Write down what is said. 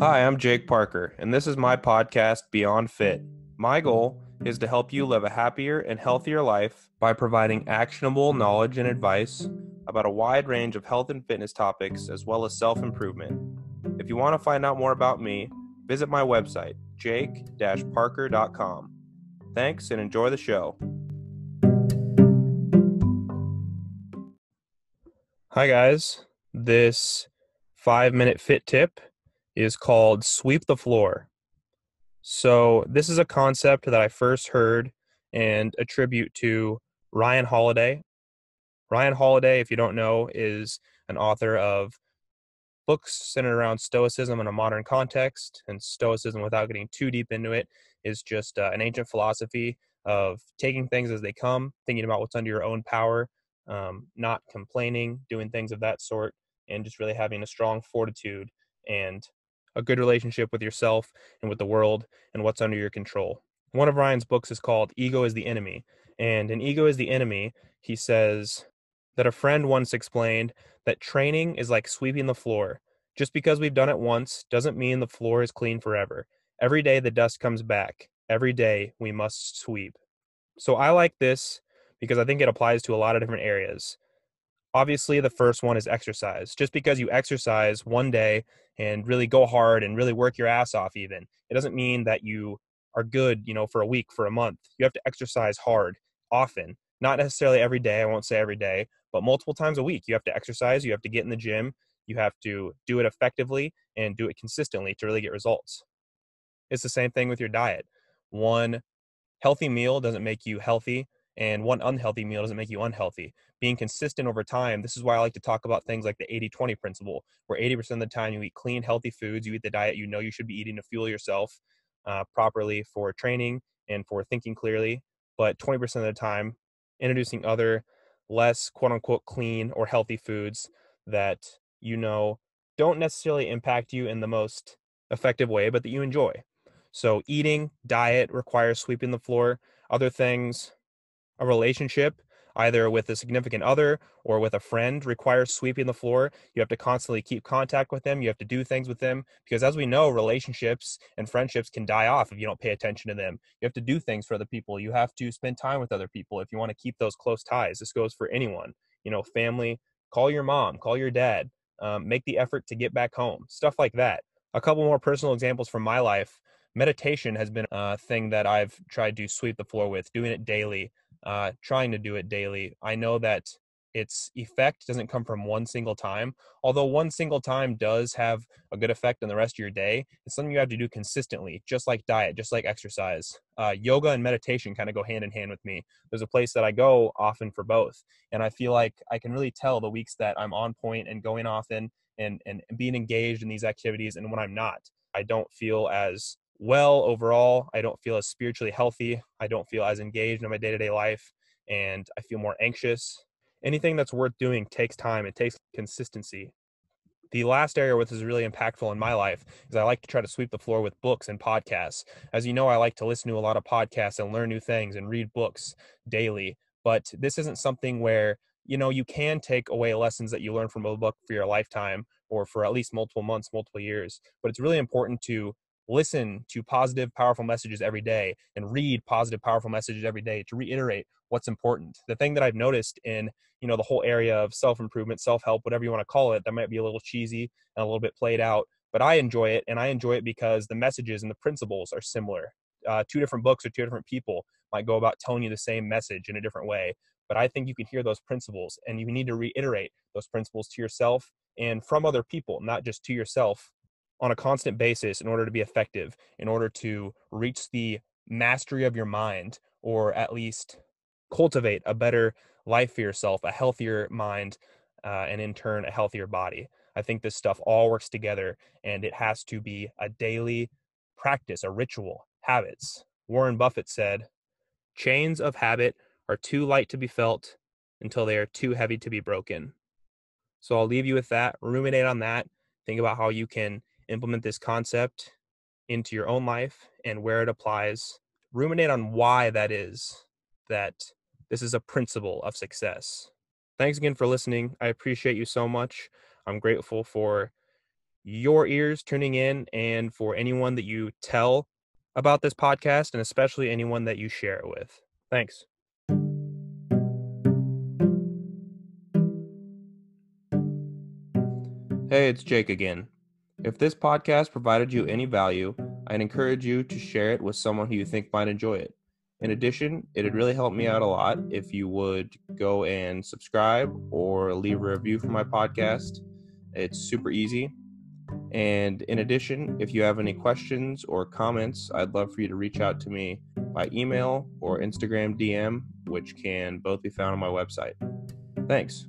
Hi, I'm Jake Parker, and this is my podcast, Beyond Fit. My goal is to help you live a happier and healthier life by providing actionable knowledge and advice about a wide range of health and fitness topics as well as self improvement. If you want to find out more about me, visit my website, jake parker.com. Thanks and enjoy the show. Hi, guys. This five minute fit tip is called Sweep the Floor. So, this is a concept that I first heard and attribute to Ryan Holiday. Ryan Holiday, if you don't know, is an author of books centered around Stoicism in a modern context. And Stoicism, without getting too deep into it, is just uh, an ancient philosophy of taking things as they come, thinking about what's under your own power, um, not complaining, doing things of that sort, and just really having a strong fortitude and a good relationship with yourself and with the world and what's under your control. One of Ryan's books is called Ego is the Enemy. And in Ego is the Enemy, he says that a friend once explained that training is like sweeping the floor. Just because we've done it once doesn't mean the floor is clean forever. Every day the dust comes back. Every day we must sweep. So I like this because I think it applies to a lot of different areas. Obviously, the first one is exercise. Just because you exercise one day and really go hard and really work your ass off, even, it doesn't mean that you are good, you know, for a week, for a month. You have to exercise hard often, not necessarily every day. I won't say every day, but multiple times a week. You have to exercise, you have to get in the gym, you have to do it effectively and do it consistently to really get results. It's the same thing with your diet. One healthy meal doesn't make you healthy and one unhealthy meal doesn't make you unhealthy. Being consistent over time, this is why I like to talk about things like the 80 20 principle, where 80% of the time you eat clean, healthy foods, you eat the diet you know you should be eating to fuel yourself uh, properly for training and for thinking clearly. But 20% of the time, introducing other less quote unquote clean or healthy foods that you know don't necessarily impact you in the most effective way, but that you enjoy. So, eating, diet requires sweeping the floor. Other things, a relationship, either with a significant other or with a friend, requires sweeping the floor. You have to constantly keep contact with them. You have to do things with them because, as we know, relationships and friendships can die off if you don't pay attention to them. You have to do things for other people. You have to spend time with other people if you want to keep those close ties. This goes for anyone, you know, family. Call your mom, call your dad, um, make the effort to get back home, stuff like that. A couple more personal examples from my life. Meditation has been a thing that I've tried to sweep the floor with, doing it daily, uh, trying to do it daily. I know that its effect doesn't come from one single time. Although one single time does have a good effect on the rest of your day, it's something you have to do consistently, just like diet, just like exercise. Uh, yoga and meditation kind of go hand in hand with me. There's a place that I go often for both. And I feel like I can really tell the weeks that I'm on point and going often and, and being engaged in these activities and when I'm not. I don't feel as well overall. I don't feel as spiritually healthy. I don't feel as engaged in my day to day life. And I feel more anxious. Anything that's worth doing takes time, it takes consistency. The last area which is really impactful in my life is I like to try to sweep the floor with books and podcasts. As you know, I like to listen to a lot of podcasts and learn new things and read books daily. But this isn't something where you know you can take away lessons that you learn from a book for your lifetime or for at least multiple months multiple years but it's really important to listen to positive, powerful messages every day and read positive, powerful messages every day to reiterate what's important. The thing that I've noticed in, you know, the whole area of self-improvement, self-help, whatever you want to call it, that might be a little cheesy and a little bit played out, but I enjoy it and I enjoy it because the messages and the principles are similar. Uh, two different books or two different people might go about telling you the same message in a different way. But I think you can hear those principles and you need to reiterate those principles to yourself and from other people, not just to yourself on a constant basis in order to be effective, in order to reach the mastery of your mind, or at least cultivate a better life for yourself, a healthier mind, uh, and in turn, a healthier body. I think this stuff all works together and it has to be a daily practice, a ritual, habits. Warren Buffett said, Chains of habit are too light to be felt until they are too heavy to be broken. So I'll leave you with that. Ruminate on that. Think about how you can implement this concept into your own life and where it applies. Ruminate on why that is that this is a principle of success. Thanks again for listening. I appreciate you so much. I'm grateful for your ears tuning in and for anyone that you tell about this podcast and especially anyone that you share it with. Thanks. Hey, it's Jake again. If this podcast provided you any value, I'd encourage you to share it with someone who you think might enjoy it. In addition, it'd really help me out a lot if you would go and subscribe or leave a review for my podcast. It's super easy. And in addition, if you have any questions or comments, I'd love for you to reach out to me by email or Instagram DM, which can both be found on my website. Thanks.